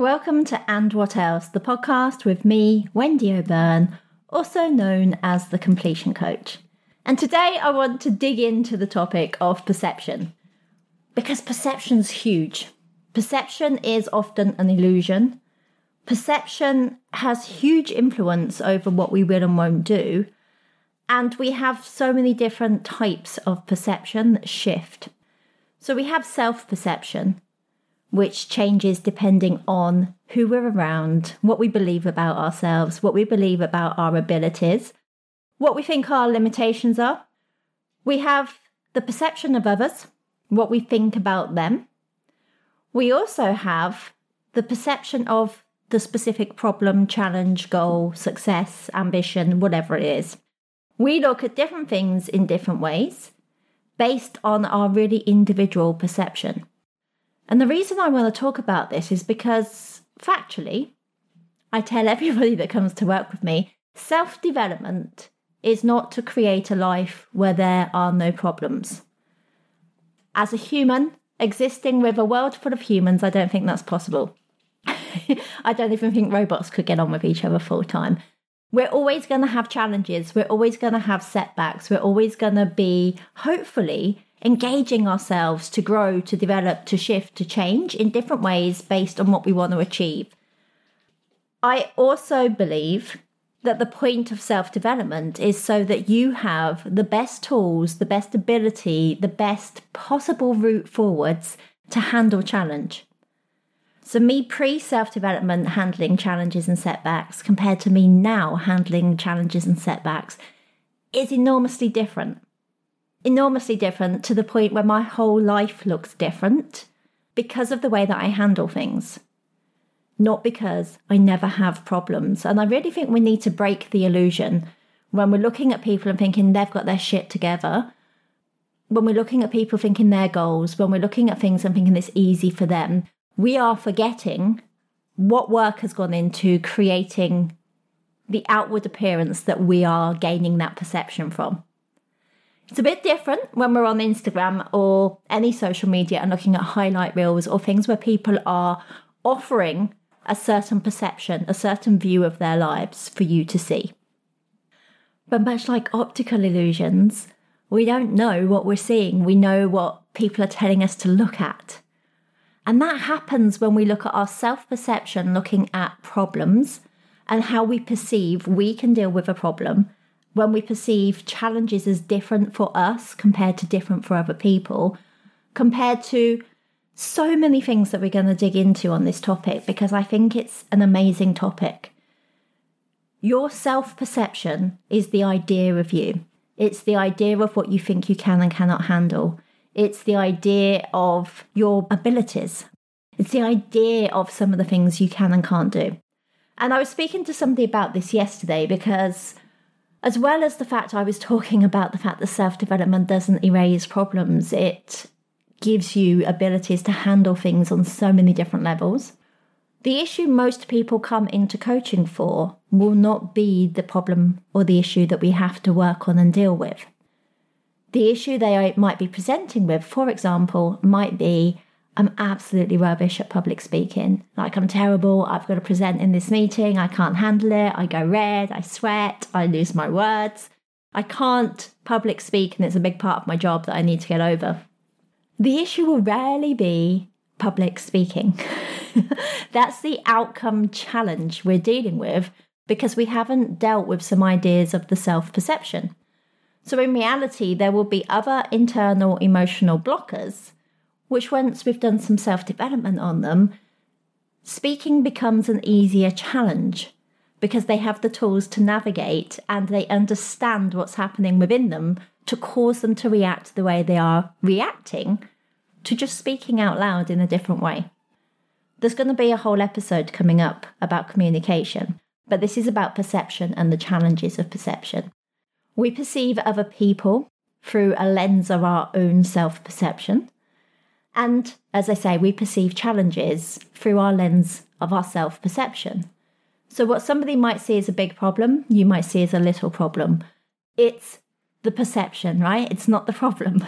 Welcome to And What Else, the podcast with me, Wendy O'Byrne, also known as the Completion Coach. And today I want to dig into the topic of perception because perception's huge. Perception is often an illusion. Perception has huge influence over what we will and won't do. And we have so many different types of perception that shift. So we have self perception, which changes depending on who we're around, what we believe about ourselves, what we believe about our abilities, what we think our limitations are. We have the perception of others, what we think about them. We also have the perception of the specific problem, challenge, goal, success, ambition, whatever it is. We look at different things in different ways based on our really individual perception. And the reason I want to talk about this is because, factually, I tell everybody that comes to work with me self development is not to create a life where there are no problems. As a human, existing with a world full of humans, I don't think that's possible. I don't even think robots could get on with each other full time. We're always going to have challenges. We're always going to have setbacks. We're always going to be, hopefully, engaging ourselves to grow, to develop, to shift, to change in different ways based on what we want to achieve. I also believe that the point of self development is so that you have the best tools, the best ability, the best possible route forwards to handle challenge. So, me pre self development handling challenges and setbacks compared to me now handling challenges and setbacks is enormously different enormously different to the point where my whole life looks different because of the way that I handle things, not because I never have problems. And I really think we need to break the illusion when we're looking at people and thinking they've got their shit together. When we're looking at people thinking their goals, when we're looking at things and thinking it's easy for them, we are forgetting what work has gone into creating the outward appearance that we are gaining that perception from. It's a bit different when we're on Instagram or any social media and looking at highlight reels or things where people are offering a certain perception, a certain view of their lives for you to see. But much like optical illusions, we don't know what we're seeing. We know what people are telling us to look at. And that happens when we look at our self perception, looking at problems and how we perceive we can deal with a problem when we perceive challenges as different for us compared to different for other people, compared to so many things that we're going to dig into on this topic because I think it's an amazing topic. Your self perception is the idea of you, it's the idea of what you think you can and cannot handle, it's the idea of your abilities, it's the idea of some of the things you can and can't do. And I was speaking to somebody about this yesterday because as well as the fact I was talking about the fact that self development doesn't erase problems, it gives you abilities to handle things on so many different levels. The issue most people come into coaching for will not be the problem or the issue that we have to work on and deal with. The issue they might be presenting with, for example, might be I'm absolutely rubbish at public speaking. Like, I'm terrible. I've got to present in this meeting. I can't handle it. I go red. I sweat. I lose my words. I can't public speak, and it's a big part of my job that I need to get over. The issue will rarely be public speaking. That's the outcome challenge we're dealing with because we haven't dealt with some ideas of the self perception. So, in reality, there will be other internal emotional blockers which once we've done some self development on them, speaking becomes an easier challenge because they have the tools to navigate and they understand what's happening within them to cause them to react the way they are reacting to just speaking out loud in a different way. There's going to be a whole episode coming up about communication, but this is about perception and the challenges of perception. We perceive other people through a lens of our own self perception. And as I say, we perceive challenges through our lens of our self perception. So, what somebody might see as a big problem, you might see as a little problem. It's the perception, right? It's not the problem.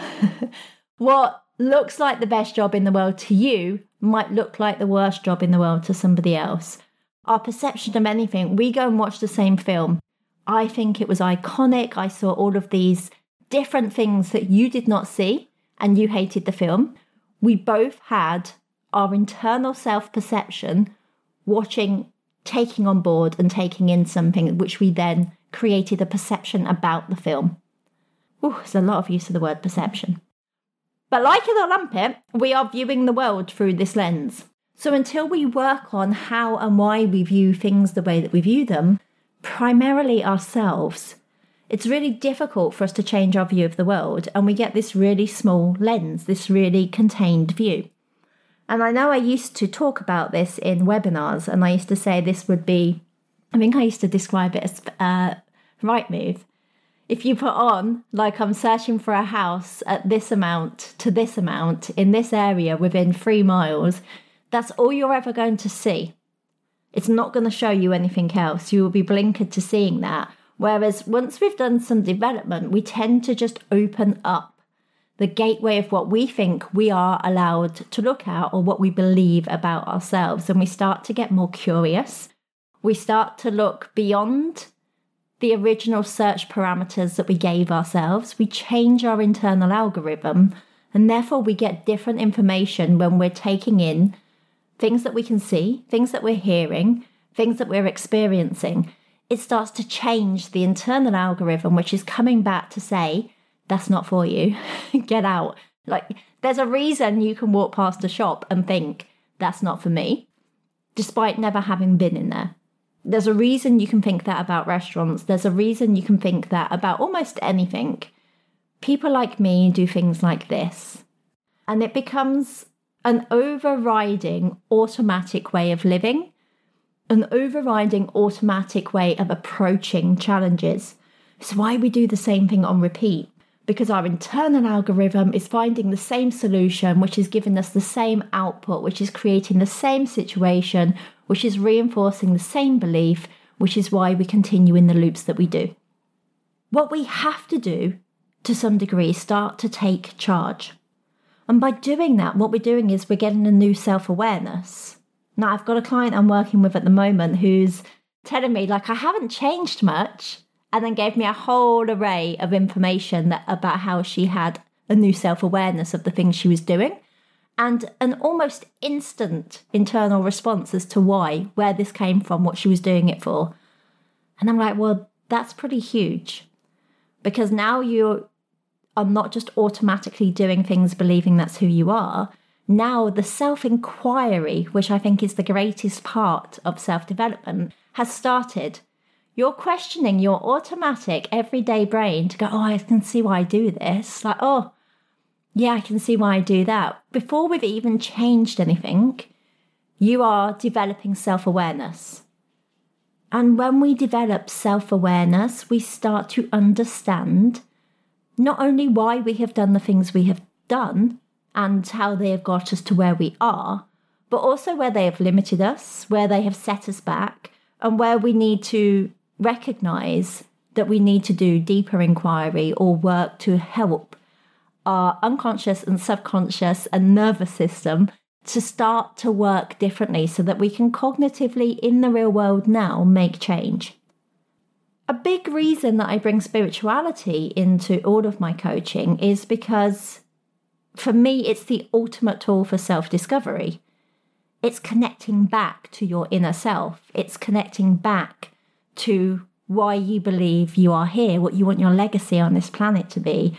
what looks like the best job in the world to you might look like the worst job in the world to somebody else. Our perception of anything, we go and watch the same film. I think it was iconic. I saw all of these different things that you did not see and you hated the film. We both had our internal self perception watching, taking on board, and taking in something, which we then created a perception about the film. Ooh, there's a lot of use of the word perception. But like in Olympic, we are viewing the world through this lens. So until we work on how and why we view things the way that we view them, primarily ourselves, it's really difficult for us to change our view of the world. And we get this really small lens, this really contained view. And I know I used to talk about this in webinars, and I used to say this would be, I think I used to describe it as a uh, Rightmove if you put on like I'm searching for a house at this amount to this amount in this area within three miles, that's all you're ever going to see. It's not going to show you anything else. You will be blinkered to seeing that. Whereas once we've done some development, we tend to just open up the gateway of what we think we are allowed to look at or what we believe about ourselves. And we start to get more curious. We start to look beyond the original search parameters that we gave ourselves, we change our internal algorithm, and therefore we get different information when we're taking in things that we can see, things that we're hearing, things that we're experiencing. It starts to change the internal algorithm, which is coming back to say, that's not for you. Get out. Like, there's a reason you can walk past a shop and think, that's not for me, despite never having been in there. There's a reason you can think that about restaurants. There's a reason you can think that about almost anything. People like me do things like this. And it becomes an overriding automatic way of living, an overriding automatic way of approaching challenges. It's why we do the same thing on repeat because our internal algorithm is finding the same solution, which is giving us the same output, which is creating the same situation, which is reinforcing the same belief, which is why we continue in the loops that we do. What we have to do, to some degree, is start to take charge. And by doing that, what we're doing is we're getting a new self awareness. Now, I've got a client I'm working with at the moment who's telling me, like, I haven't changed much, and then gave me a whole array of information that, about how she had a new self awareness of the things she was doing and an almost instant internal response as to why, where this came from, what she was doing it for. And I'm like, well, that's pretty huge because now you are not just automatically doing things believing that's who you are. Now, the self inquiry, which I think is the greatest part of self development, has started. You're questioning your automatic everyday brain to go, oh, I can see why I do this. Like, oh, yeah, I can see why I do that. Before we've even changed anything, you are developing self awareness. And when we develop self awareness, we start to understand not only why we have done the things we have done and how they have got us to where we are, but also where they have limited us, where they have set us back, and where we need to recognize that we need to do deeper inquiry or work to help our unconscious and subconscious and nervous system to start to work differently so that we can cognitively, in the real world now, make change. A big reason that I bring spirituality into all of my coaching is because for me, it's the ultimate tool for self discovery. It's connecting back to your inner self, it's connecting back to why you believe you are here, what you want your legacy on this planet to be,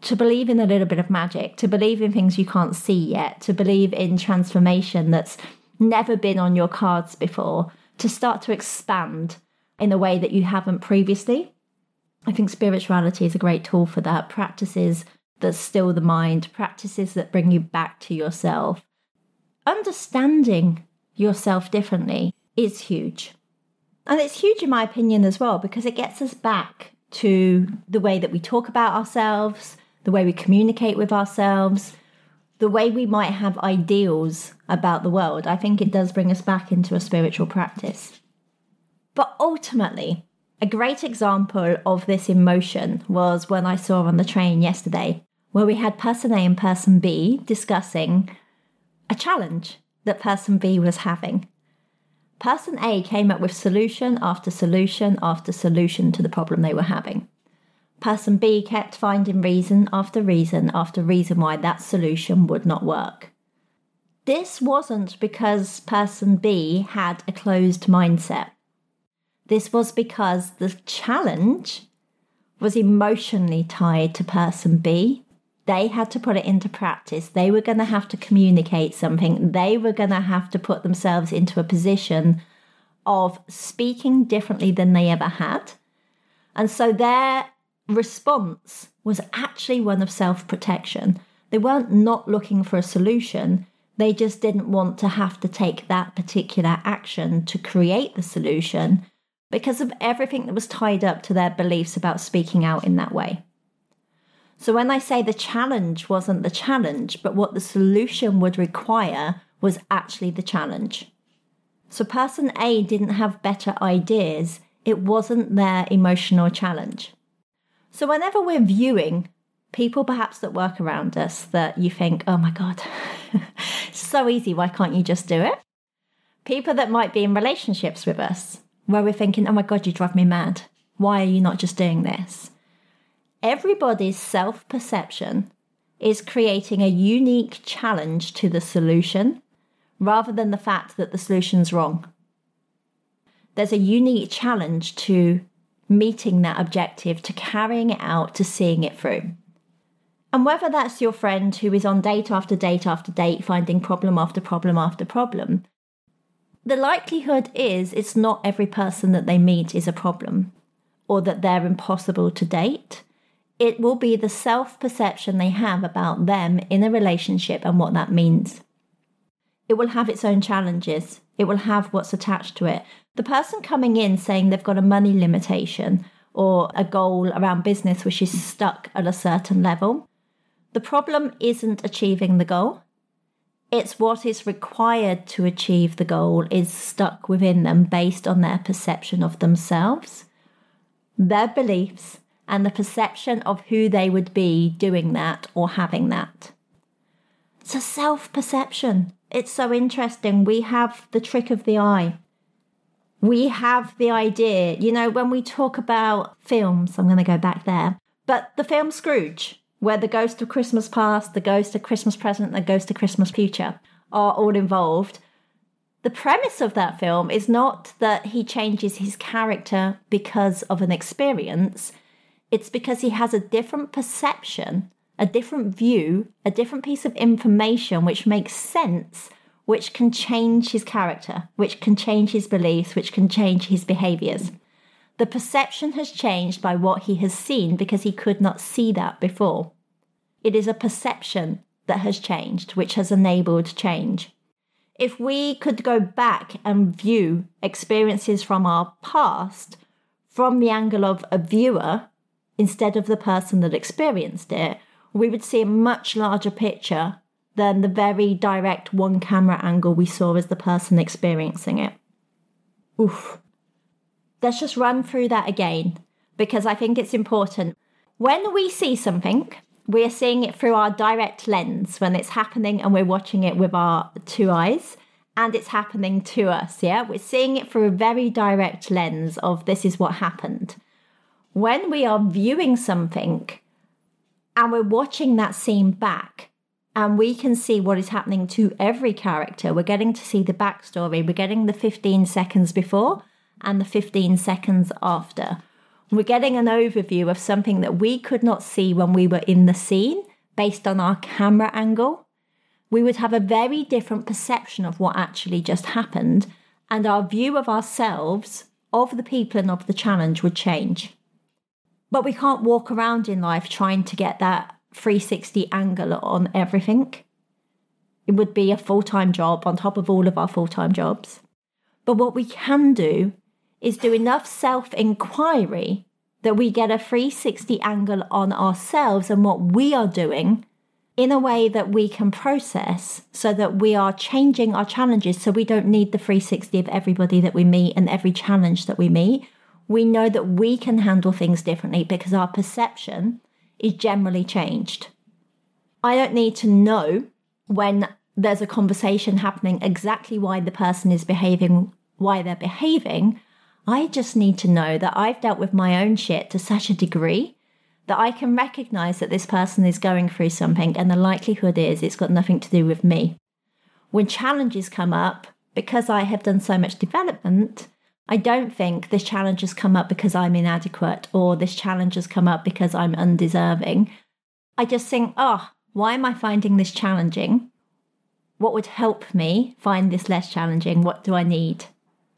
to believe in a little bit of magic, to believe in things you can't see yet, to believe in transformation that's never been on your cards before, to start to expand in a way that you haven't previously. I think spirituality is a great tool for that. Practices that still the mind, practices that bring you back to yourself. Understanding yourself differently is huge. And it's huge, in my opinion, as well, because it gets us back to the way that we talk about ourselves, the way we communicate with ourselves, the way we might have ideals about the world, I think it does bring us back into a spiritual practice. But ultimately, a great example of this emotion was when I saw on the train yesterday, where we had person A and person B discussing a challenge that person B was having. Person A came up with solution after solution after solution to the problem they were having. Person B kept finding reason after reason after reason why that solution would not work. This wasn't because person B had a closed mindset. This was because the challenge was emotionally tied to person B. They had to put it into practice. They were going to have to communicate something. They were going to have to put themselves into a position of speaking differently than they ever had. And so their response was actually one of self protection. They weren't not looking for a solution, they just didn't want to have to take that particular action to create the solution because of everything that was tied up to their beliefs about speaking out in that way. So, when I say the challenge wasn't the challenge, but what the solution would require was actually the challenge. So, person A didn't have better ideas, it wasn't their emotional challenge. So, whenever we're viewing people perhaps that work around us that you think, oh my God, it's so easy, why can't you just do it? People that might be in relationships with us where we're thinking, oh my God, you drive me mad. Why are you not just doing this? Everybody's self perception is creating a unique challenge to the solution rather than the fact that the solution's wrong. There's a unique challenge to meeting that objective, to carrying it out, to seeing it through. And whether that's your friend who is on date after date after date, finding problem after problem after problem, the likelihood is it's not every person that they meet is a problem or that they're impossible to date. It will be the self perception they have about them in a relationship and what that means. It will have its own challenges, it will have what's attached to it. The person coming in saying they've got a money limitation or a goal around business which is stuck at a certain level, the problem isn't achieving the goal, it's what is required to achieve the goal is stuck within them based on their perception of themselves, their beliefs, and the perception of who they would be doing that or having that. A self perception. It's so interesting. We have the trick of the eye. We have the idea, you know, when we talk about films, I'm going to go back there, but the film Scrooge, where the ghost of Christmas past, the ghost of Christmas present, the ghost of Christmas future are all involved. The premise of that film is not that he changes his character because of an experience, it's because he has a different perception, a different view, a different piece of information which makes sense, which can change his character, which can change his beliefs, which can change his behaviors. The perception has changed by what he has seen because he could not see that before. It is a perception that has changed, which has enabled change. If we could go back and view experiences from our past from the angle of a viewer instead of the person that experienced it, we would see a much larger picture than the very direct one camera angle we saw as the person experiencing it. Oof, let's just run through that again because I think it's important. When we see something, we are seeing it through our direct lens when it's happening and we're watching it with our two eyes and it's happening to us. Yeah, we're seeing it through a very direct lens of this is what happened. When we are viewing something and we're watching that scene back, and we can see what is happening to every character. We're getting to see the backstory. We're getting the 15 seconds before and the 15 seconds after. We're getting an overview of something that we could not see when we were in the scene based on our camera angle. We would have a very different perception of what actually just happened, and our view of ourselves, of the people, and of the challenge would change. But we can't walk around in life trying to get that 360 angle on everything. It would be a full time job on top of all of our full time jobs. But what we can do is do enough self inquiry that we get a 360 angle on ourselves and what we are doing in a way that we can process so that we are changing our challenges so we don't need the 360 of everybody that we meet and every challenge that we meet. We know that we can handle things differently because our perception is generally changed. I don't need to know when there's a conversation happening exactly why the person is behaving, why they're behaving. I just need to know that I've dealt with my own shit to such a degree that I can recognize that this person is going through something, and the likelihood is it's got nothing to do with me. When challenges come up, because I have done so much development, I don't think this challenge has come up because I'm inadequate or this challenge has come up because I'm undeserving. I just think, oh, why am I finding this challenging? What would help me find this less challenging? What do I need?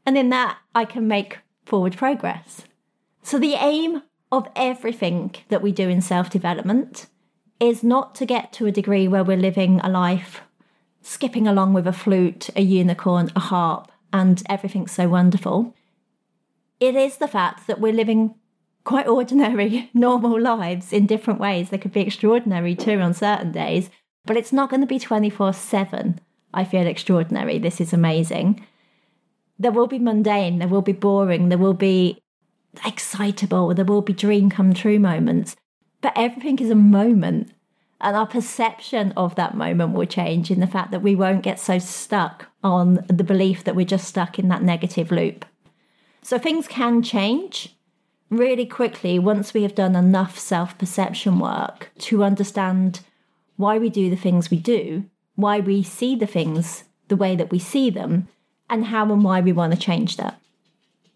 And in that, I can make forward progress. So, the aim of everything that we do in self development is not to get to a degree where we're living a life skipping along with a flute, a unicorn, a harp, and everything's so wonderful. It is the fact that we're living quite ordinary, normal lives in different ways. They could be extraordinary too on certain days, but it's not going to be 24 7. I feel extraordinary. This is amazing. There will be mundane, there will be boring, there will be excitable, there will be dream come true moments, but everything is a moment and our perception of that moment will change in the fact that we won't get so stuck on the belief that we're just stuck in that negative loop. So things can change really quickly once we have done enough self perception work to understand why we do the things we do, why we see the things the way that we see them, and how and why we want to change that.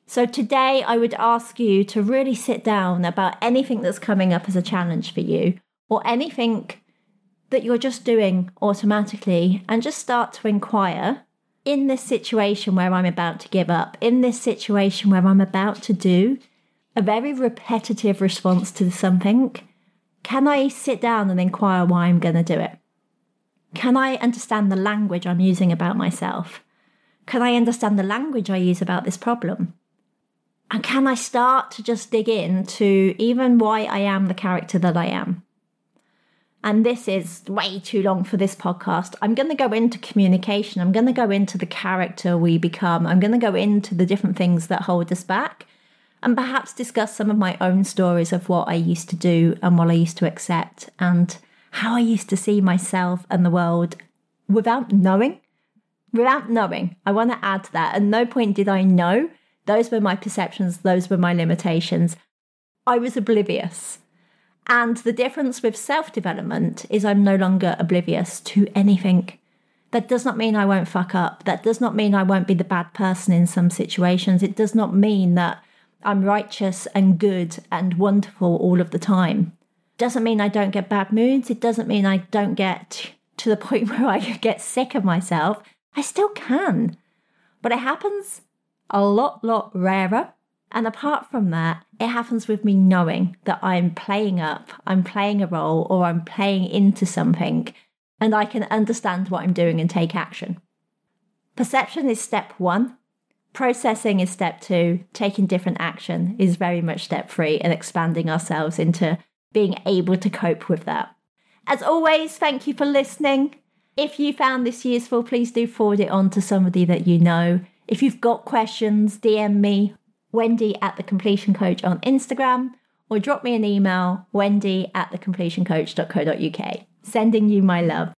So, today I would ask you to really sit down about anything that's coming up as a challenge for you or anything that you're just doing automatically and just start to inquire in this situation where I'm about to give up, in this situation where I'm about to do a very repetitive response to something, can I sit down and inquire why I'm going to do it? Can I understand the language I'm using about myself? Can I understand the language I use about this problem? And can I start to just dig into even why I am the character that I am? And this is way too long for this podcast. I'm going to go into communication. I'm going to go into the character we become. I'm going to go into the different things that hold us back and perhaps discuss some of my own stories of what I used to do and what I used to accept and how I used to see myself and the world without knowing. Without knowing, I want to add to that. At no point did I know. Those were my perceptions, those were my limitations. I was oblivious. And the difference with self development is I'm no longer oblivious to anything. That does not mean I won't fuck up. That does not mean I won't be the bad person in some situations. It does not mean that I'm righteous and good and wonderful all of the time. Doesn't mean I don't get bad moods. It doesn't mean I don't get to the point where I get sick of myself. I still can. But it happens a lot, lot rarer and apart from that, it happens with me knowing that I'm playing up, I'm playing a role, or I'm playing into something, and I can understand what I'm doing and take action. Perception is step one. Processing is step two. Taking different action is very much step three, and expanding ourselves into being able to cope with that. As always, thank you for listening. If you found this useful, please do forward it on to somebody that you know. If you've got questions, DM me Wendy at the Completion Coach on Instagram, or drop me an email, wendy at thecompletioncoach.co.uk. Sending you my love.